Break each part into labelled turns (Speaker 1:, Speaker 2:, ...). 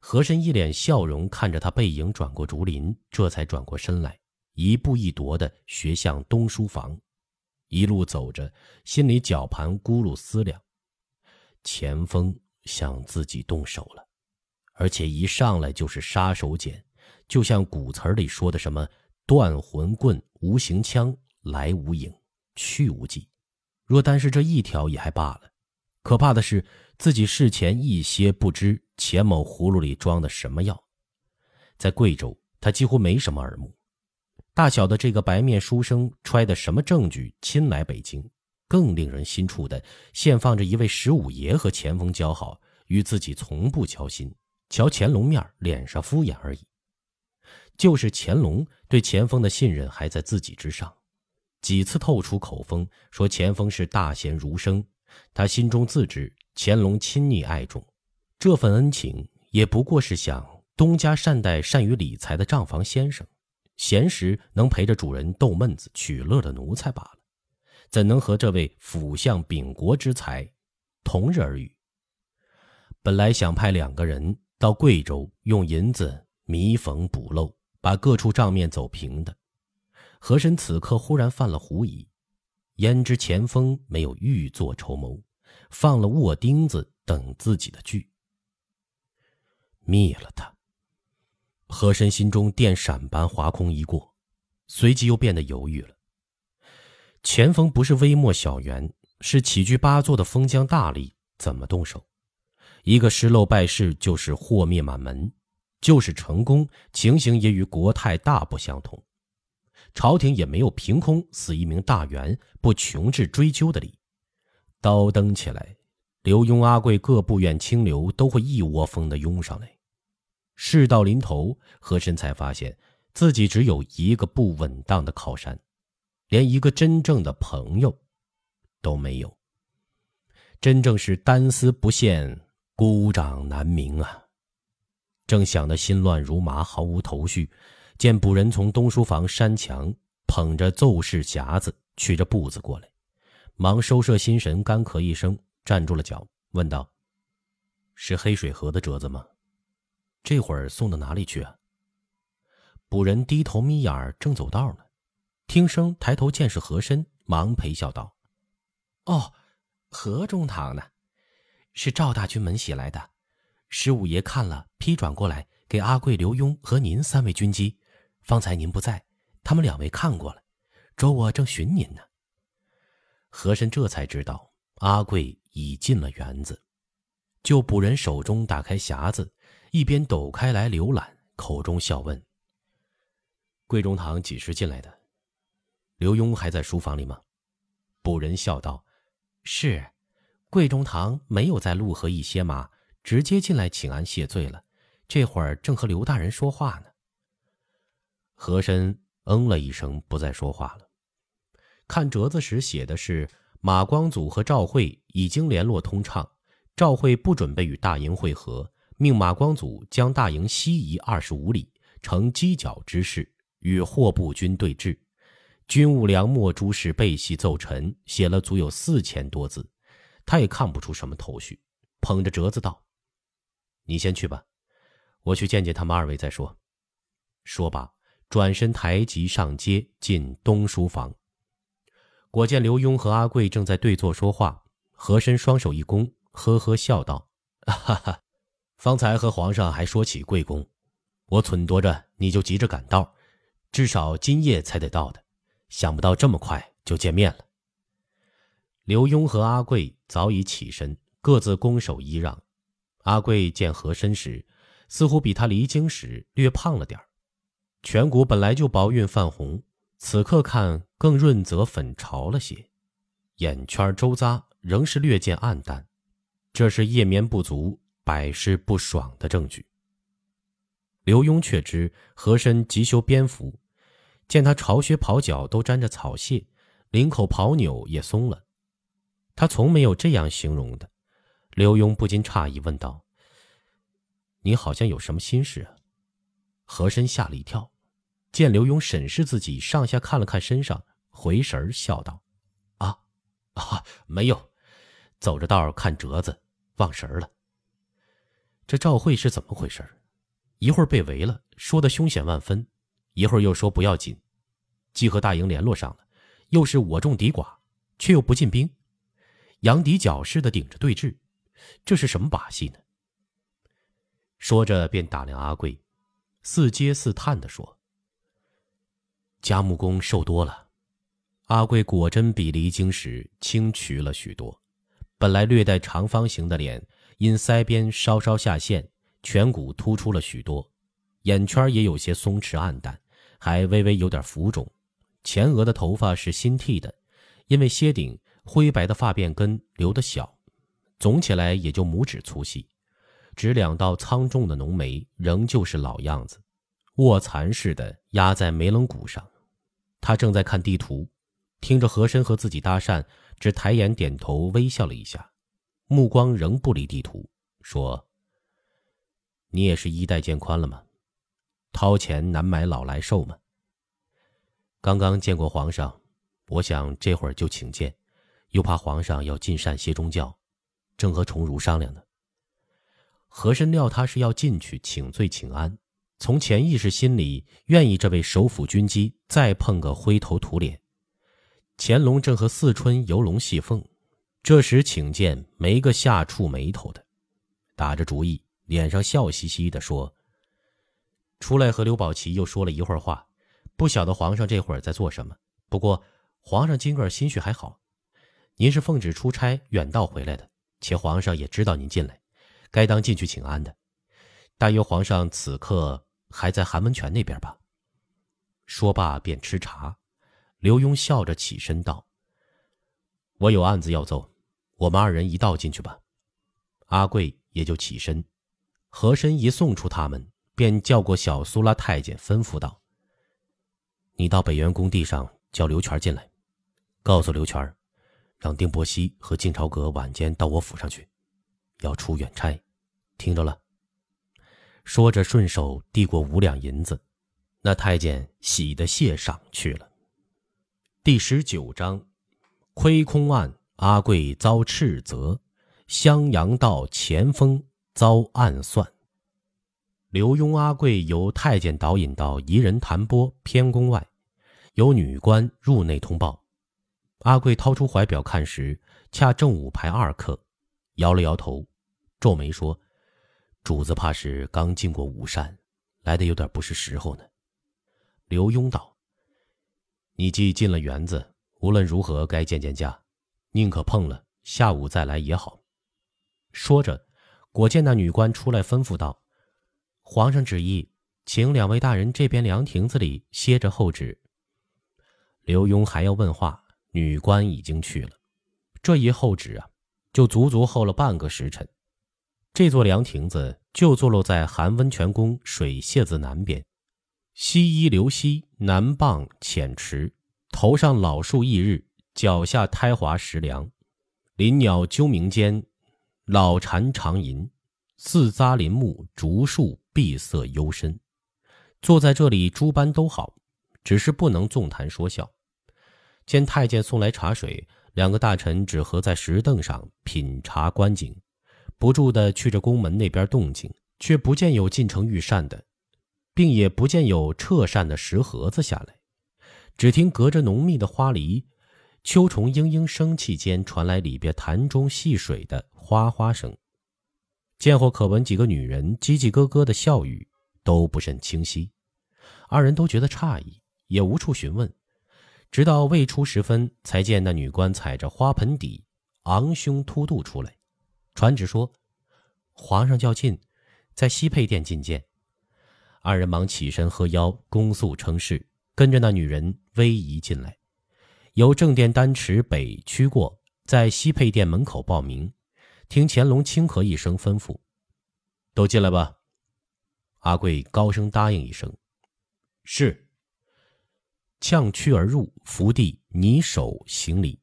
Speaker 1: 和珅一脸笑容看着他背影转过竹林，这才转过身来，一步一踱的学向东书房，一路走着，心里绞盘咕噜思量：钱锋向自己动手了，而且一上来就是杀手锏，就像古词里说的什么“断魂棍，无形枪，来无影，去无迹”。若单是这一条也还罢了，可怕的是自己事前一些不知。钱某葫芦里装的什么药？在贵州，他几乎没什么耳目。大小的这个白面书生揣的什么证据亲来北京？更令人心怵的，现放着一位十五爷和钱锋交好，与自己从不交心，瞧乾隆面脸上敷衍而已。就是乾隆对钱锋的信任还在自己之上，几次透出口风说钱锋是大贤儒生，他心中自知乾隆亲昵爱重。这份恩情也不过是想东家善待善于理财的账房先生，闲时能陪着主人逗闷子取乐的奴才罢了，怎能和这位辅相秉国之才同日而语？本来想派两个人到贵州用银子弥缝补漏，把各处账面走平的。和珅此刻忽然犯了狐疑，焉知前锋没有预作筹谋，放了卧钉子等自己的剧？灭了他。和珅心中电闪般划空一过，随即又变得犹豫了。前锋不是微末小员，是起居八座的封疆大吏，怎么动手？一个失漏败事，就是祸灭满门；就是成功，情形也与国泰大不相同。朝廷也没有凭空死一名大员，不穷至追究的理。刀登起来，刘墉、阿贵各部院清流都会一窝蜂的拥上来。事到临头，和珅才发现自己只有一个不稳当的靠山，连一个真正的朋友都没有。真正是单丝不线，孤掌难鸣啊！正想得心乱如麻，毫无头绪，见卜人从东书房山墙捧着奏事匣子，取着步子过来，忙收摄心神，干咳一声，站住了脚，问道：“是黑水河的折子吗？”这会儿送到哪里去啊？捕人低头眯眼儿，正走道呢，听声抬头见是和珅，忙陪笑道：“
Speaker 2: 哦，何中堂呢？是赵大军门写来的，十五爷看了，批转过来给阿贵、刘墉和您三位军机。方才您不在，他们两位看过了，着我正寻您呢。”
Speaker 1: 和珅这才知道阿贵已进了园子，就捕人手中打开匣子。一边抖开来浏览，口中笑问：“贵中堂几时进来的？刘墉还在书房里吗？”
Speaker 2: 捕人笑道：“是，贵中堂没有在陆河一歇马，直接进来请安谢罪了。这会儿正和刘大人说话呢。”
Speaker 1: 和珅嗯了一声，不再说话了。看折子时写的是马光祖和赵惠已经联络通畅，赵惠不准备与大营会合。命马光祖将大营西移二十五里，呈犄角之势，与霍部军对峙。军务粮秣诸事背细奏陈，写了足有四千多字，他也看不出什么头绪，捧着折子道：“你先去吧，我去见见他们二位再说。”说罢，转身抬级上阶，进东书房。果见刘墉和阿贵正在对坐说话，和珅双手一弓，呵呵笑道：“哈哈。”方才和皇上还说起贵公，我忖度着你就急着赶到，至少今夜才得到的，想不到这么快就见面了。刘墉和阿贵早已起身，各自拱手揖让。阿贵见和珅时，似乎比他离京时略胖了点儿，颧骨本来就薄晕泛红，此刻看更润泽粉潮了些，眼圈周匝仍是略见暗淡，这是夜眠不足。百试不爽的证据。刘墉却知和珅急修边幅，见他朝靴袍脚都沾着草屑，领口袍纽也松了，他从没有这样形容的。刘墉不禁诧异，问道：“你好像有什么心事啊？”和珅吓了一跳，见刘墉审视自己，上下看了看身上，回神笑道：“啊，啊，没有，走着道看折子，忘神了。”这赵慧是怎么回事？一会儿被围了，说的凶险万分；一会儿又说不要紧，既和大营联络上了，又是我众敌寡，却又不进兵，杨敌角似的顶着对峙，这是什么把戏呢？说着便打量阿贵，似嗟似叹的说：“嘉木公瘦多了。”阿贵果真比离京时清癯了许多，本来略带长方形的脸，因腮边稍稍下陷，颧骨突出了许多，眼圈也有些松弛暗淡，还微微有点浮肿。前额的头发是新剃的，因为歇顶，灰白的发辫根留得小，总起来也就拇指粗细，只两道苍重的浓眉仍旧是老样子，卧蚕似的压在眉棱骨上。他正在看地图。听着和珅和自己搭讪，只抬眼点头微笑了一下，目光仍不离地图，说：“你也是衣带渐宽了吗？掏钱难买老来瘦吗？刚刚见过皇上，我想这会儿就请见，又怕皇上要进膳歇中觉，正和崇儒商量呢。”和珅料他是要进去请罪请安，从潜意识心里愿意这位首辅军机再碰个灰头土脸。乾隆正和四春游龙戏凤，这时请见没个下触眉头的，打着主意，脸上笑嘻嘻的说：“出来和刘宝琦又说了一会儿话，不晓得皇上这会儿在做什么。不过皇上今个儿心绪还好，您是奉旨出差远道回来的，且皇上也知道您进来，该当进去请安的。大约皇上此刻还在寒温泉那边吧。”说罢便吃茶。刘墉笑着起身道：“我有案子要奏，我们二人一道进去吧。”阿贵也就起身。和珅一送出他们，便叫过小苏拉太监，吩咐道：“你到北园宫地上叫刘全进来，告诉刘全，让丁伯熙和晋朝阁晚间到我府上去，要出远差，听着了。”说着，顺手递过五两银子，那太监喜得谢赏去了。第十九章，亏空案，阿贵遭斥责，襄阳道前锋遭暗算。刘墉、阿贵由太监导引到宜人弹拨偏宫外，由女官入内通报。阿贵掏出怀表看时，恰正午排二刻，摇了摇头，皱眉说：“主子怕是刚进过午膳，来的有点不是时候呢。”刘墉道。你既进了园子，无论如何该见见驾，宁可碰了，下午再来也好。说着，果见那女官出来吩咐道：“皇上旨意，请两位大人这边凉亭子里歇着候旨。”刘墉还要问话，女官已经去了。这一候旨啊，就足足候了半个时辰。这座凉亭子就坐落在寒温泉宫水榭子南边。西依流溪，南傍浅池，头上老树熠日，脚下苔滑石梁，林鸟啾鸣间，老蝉长吟，四匝林木，竹树碧色幽深。坐在这里，诸般都好，只是不能纵谈说笑。见太监送来茶水，两个大臣只合在石凳上品茶观景，不住的去着宫门那边动静，却不见有进城御膳的。并也不见有撤膳的石盒子下来，只听隔着浓密的花篱，秋虫嘤嘤声气间传来里边潭中戏水的哗哗声。见或可闻几个女人叽叽咯咯的笑语，都不甚清晰。二人都觉得诧异，也无处询问，直到未出时分，才见那女官踩着花盆底，昂胸凸肚出来，传旨说：“皇上叫进，在西配殿觐见。”二人忙起身喝腰，恭肃称是，跟着那女人逶仪进来，由正殿丹池北驱过，在西配殿门口报名。听乾隆轻咳一声，吩咐：“都进来吧。”阿贵高声答应一声：“是。”呛驱而入，伏地拟手行礼。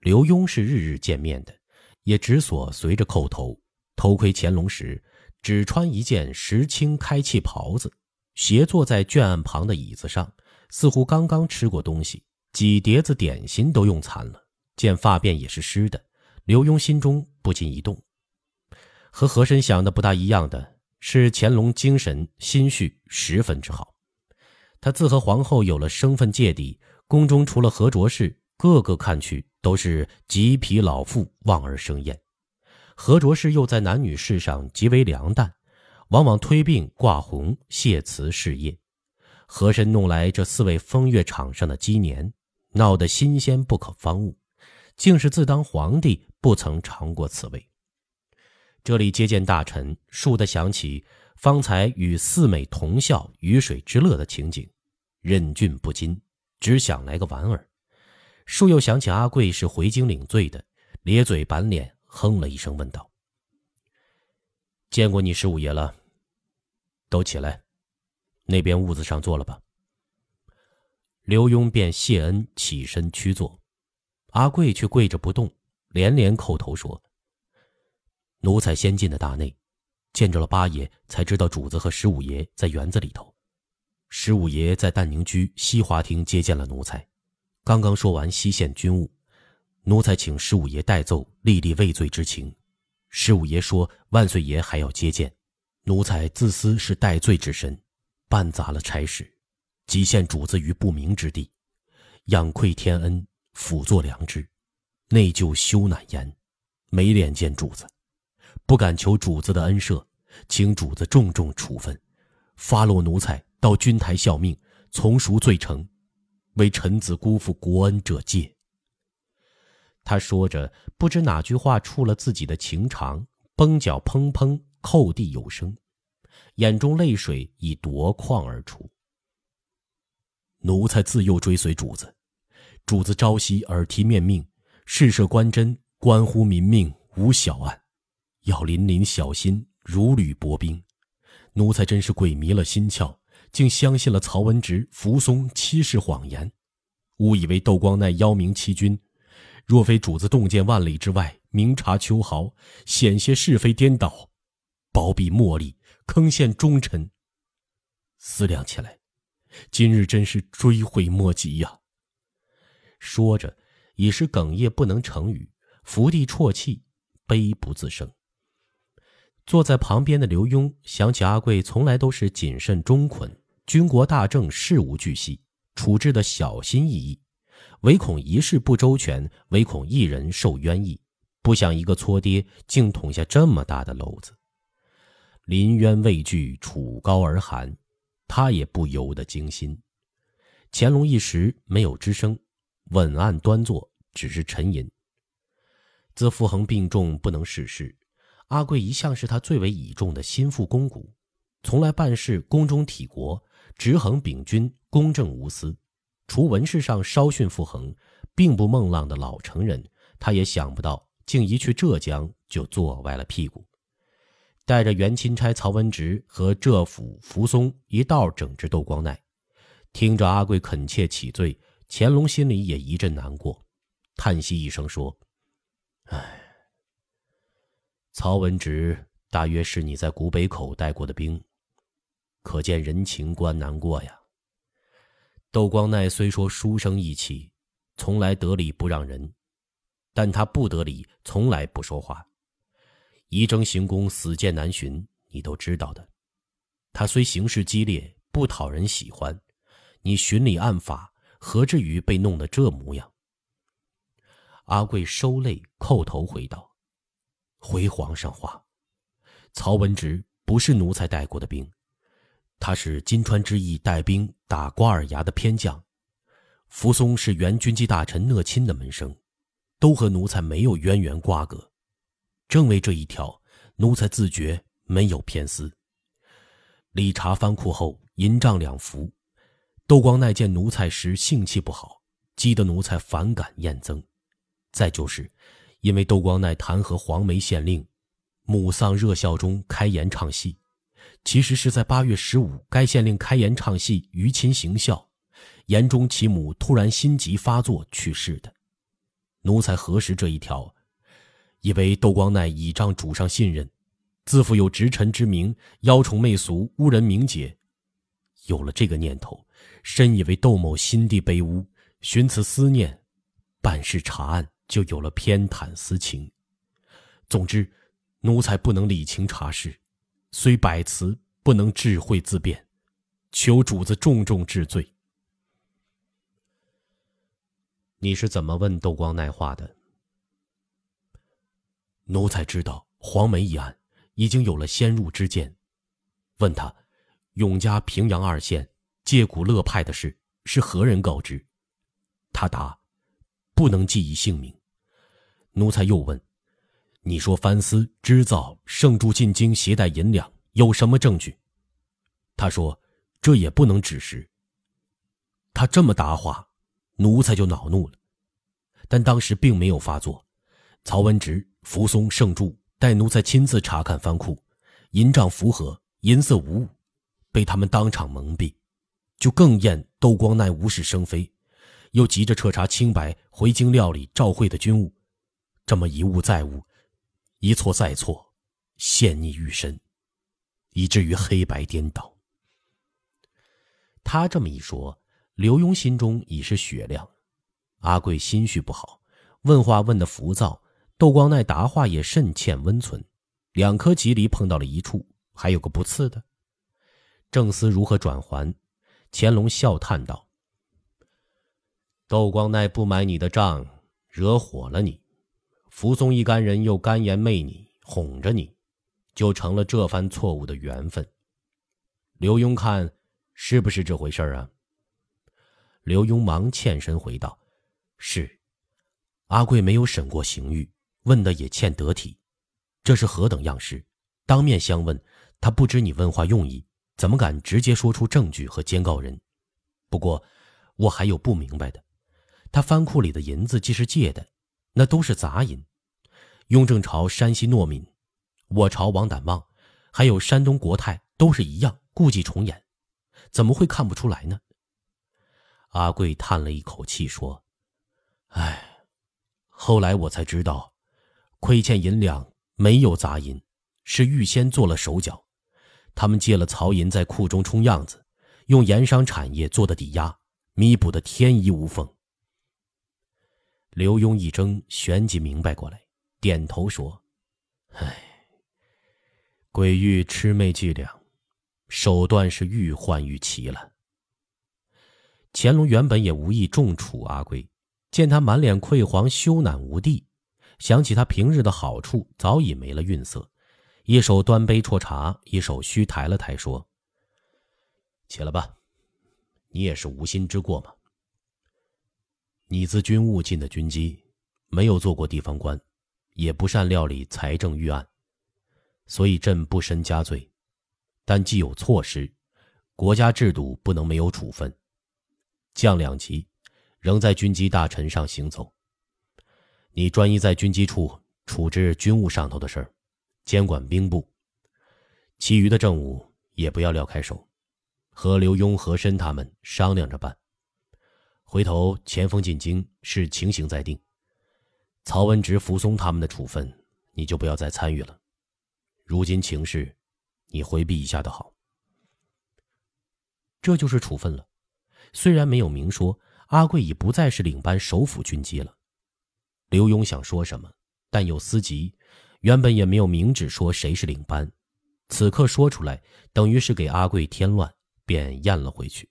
Speaker 1: 刘墉是日日见面的，也只所随着叩头。偷窥乾隆时。只穿一件石青开气袍子，斜坐在卷案旁的椅子上，似乎刚刚吃过东西，几碟子点心都用残了。见发辫也是湿的，刘墉心中不禁一动。和和珅想的不大一样的是，乾隆精神心绪十分之好。他自和皇后有了身份芥底，宫中除了何卓氏，个个看去都是极疲老妇，望而生厌。何卓氏又在男女事上极为凉淡，往往推病挂红，谢辞事业。和珅弄来这四位风月场上的鸡年，闹得新鲜不可方物，竟是自当皇帝不曾尝过此味。这里接见大臣，倏地想起。方才与四美同笑鱼水之乐的情景，忍俊不禁，只想来个玩儿。树又想起阿贵是回京领罪的，咧嘴板脸，哼了一声，问道：“见过你十五爷了，都起来，那边屋子上坐了吧。”刘墉便谢恩，起身屈坐，阿贵却跪着不动，连连叩头说：“奴才先进的大内。”见着了八爷，才知道主子和十五爷在园子里头。十五爷在淡宁居西华厅接见了奴才，刚刚说完西县军务，奴才请十五爷代奏，立立畏罪之情。十五爷说万岁爷还要接见，奴才自私是戴罪之身，办砸了差事，即陷主子于不明之地，仰愧天恩，辅作良知，内疚羞赧焉，没脸见主子。不敢求主子的恩赦，请主子重重处分，发落奴才到军台效命，从赎罪成，为臣子辜负国恩者戒。他说着，不知哪句话触了自己的情长，崩脚砰砰叩地有声，眼中泪水已夺眶而出。奴才自幼追随主子，主子朝夕耳提面命，事涉官真，关乎民命，无小案。要临临小心，如履薄冰。奴才真是鬼迷了心窍，竟相信了曹文植、扶松欺世谎言，误以为窦光鼐邀明欺君。若非主子洞见万里之外，明察秋毫，险些是非颠倒，包庇茉莉，坑陷忠臣。思量起来，今日真是追悔莫及呀。说着，已是哽咽不能成语，伏地啜泣，悲不自胜。坐在旁边的刘墉想起阿贵从来都是谨慎中捆，军国大政事无巨细，处置的小心翼翼，唯恐一事不周全，唯恐一人受冤意，不想一个搓爹竟捅下这么大的篓子。临渊畏惧，处高而寒，他也不由得惊心。乾隆一时没有吱声，稳案端坐，只是沉吟。自傅恒病重，不能事事。阿贵一向是他最为倚重的心腹肱骨，从来办事宫中体国，直横秉君，公正无私。除文事上稍逊傅恒，并不孟浪的老成人，他也想不到，竟一去浙江就坐歪了屁股，带着原钦差曹文植和浙府扶松一道整治窦光鼐。听着阿贵恳切起罪，乾隆心里也一阵难过，叹息一声说：“唉。”曹文植大约是你在古北口带过的兵，可见人情关难过呀。窦光鼐虽说书生意气，从来得理不让人，但他不得理，从来不说话。仪征行宫，死谏难寻，你都知道的。他虽行事激烈，不讨人喜欢，你循礼按法，何至于被弄得这模样？阿贵收泪，叩头回道。回皇上话，曹文植不是奴才带过的兵，他是金川之役带兵打瓜尔牙的偏将。扶松是原军机大臣讷亲的门生，都和奴才没有渊源瓜葛。正为这一条，奴才自觉没有偏私。理查翻库后，银账两幅。窦光鼐见奴才时性气不好，激得奴才反感厌憎。再就是。因为窦光鼐弹劾黄梅县令，母丧热孝中开言唱戏，其实是在八月十五，该县令开言唱戏于亲行孝，言中其母突然心急发作去世的。奴才核实这一条，以为窦光鼐倚仗主上信任，自负有直臣之名，邀宠媚俗，污人名节，有了这个念头，深以为窦某心地卑污，寻此思念，办事查案。就有了偏袒私情。总之，奴才不能理情查事，虽百词不能智慧自辩，求主子重重治罪。
Speaker 2: 你是怎么问窦光奈话的？
Speaker 1: 奴才知道黄梅一案已经有了先入之见，问他，永嘉平阳二县借古乐派的事是何人告知？他答，不能记忆姓名。奴才又问。你说藩司织造圣柱进京携带银两，有什么证据？他说，这也不能指实。他这么答话，奴才就恼怒了，但当时并没有发作。曹文植、扶松、圣柱待奴才亲自查看藩库，银账符合，银色无误，被他们当场蒙蔽，就更验窦光奈无事生非，又急着彻查清白，回京料理赵惠的军务，这么一误再误。一错再错，陷溺愈深，以至于黑白颠倒。
Speaker 2: 他这么一说，刘墉心中已是雪亮。阿贵心绪不好，问话问得浮躁，窦光奈答话也甚欠温存，两颗棘藜碰到了一处，还有个不刺的。正思如何转还，乾隆笑叹道：“窦光奈不买你的账，惹火了你。”扶松一干人又甘言媚你，哄着你，就成了这番错误的缘分。刘墉看是不是这回事啊？刘墉忙欠身回道：“是。”阿贵没有审过刑狱，问的也欠得体。这是何等样式？当面相问，他不知你问话用意，怎么敢直接说出证据和监告人？不过，我还有不明白的。他藩库里的银子既是借的。那都是杂银，雍正朝山西诺敏，我朝王胆望，还有山东国泰，都是一样，故伎重演，怎么会看不出来呢？阿贵叹了一口气说：“哎，后来我才知道，亏欠银两没有杂银，是预先做了手脚，他们借了曹银在库中充样子，用盐商产业做的抵押，弥补的天衣无缝。”刘墉一怔，旋即明白过来，点头说：“唉，鬼域魑魅伎俩，手段是愈换愈奇了。”乾隆原本也无意重处阿贵，见他满脸愧黄，羞赧无地，想起他平日的好处，早已没了韵色，一手端杯啜茶，一手虚抬了抬，说：“起来吧，你也是无心之过嘛。”你自军务进的军机，没有做过地方官，也不善料理财政预案，所以朕不申加罪，但既有错失，国家制度不能没有处分。降两级，仍在军机大臣上行走。你专一在军机处处置军务上头的事儿，监管兵部，其余的政务也不要撂开手，和刘墉、和珅他们商量着办。回头前锋进京是情形再定，曹文植、扶松他们的处分，你就不要再参与了。如今情势，你回避一下的好。这就是处分了，虽然没有明说，阿贵已不再是领班首辅军机了。刘墉想说什么，但又思急，原本也没有明指说谁是领班，此刻说出来，等于是给阿贵添乱，便咽了回去。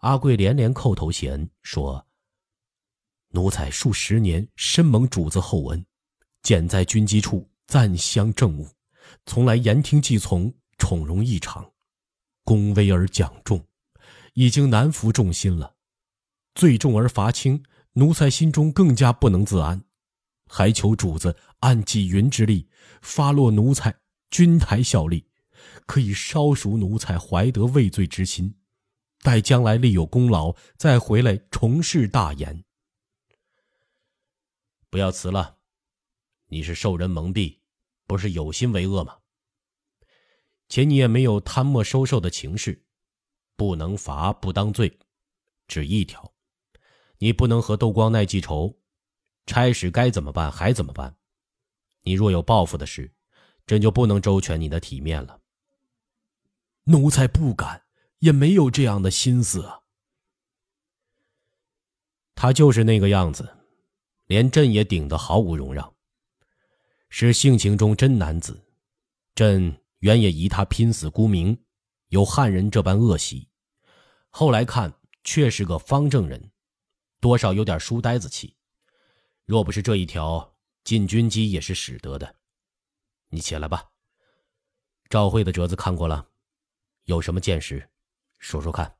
Speaker 2: 阿贵连连叩头谢恩，说：“奴才数十年深蒙主子厚恩，简在军机处暂襄政务，从来言听计从，宠容异常，恭威而奖重，已经难服众心了。罪重而罚轻，奴才心中更加不能自安，还求主子按纪云之力，发落奴才军台效力，可以稍赎奴才怀得畏罪之心。”待将来立有功劳，再回来重试大言。不要辞了，你是受人蒙蔽，不是有心为恶吗？且你也没有贪墨收受的情事，不能罚不当罪，只一条，你不能和窦光奈记仇，差使该怎么办还怎么办。你若有报复的事，朕就不能周全你的体面了。
Speaker 1: 奴才不敢。也没有这样的心思啊！
Speaker 2: 他就是那个样子，连朕也顶得毫无容让。
Speaker 1: 是性情中真男子。朕原也疑他拼死沽名，有汉人这般恶习。后来看，却是个方正人，多少有点书呆子气。若不是这一条，进军机也是使得的。你起来吧。赵慧的折子看过了，有什么见识，说说看。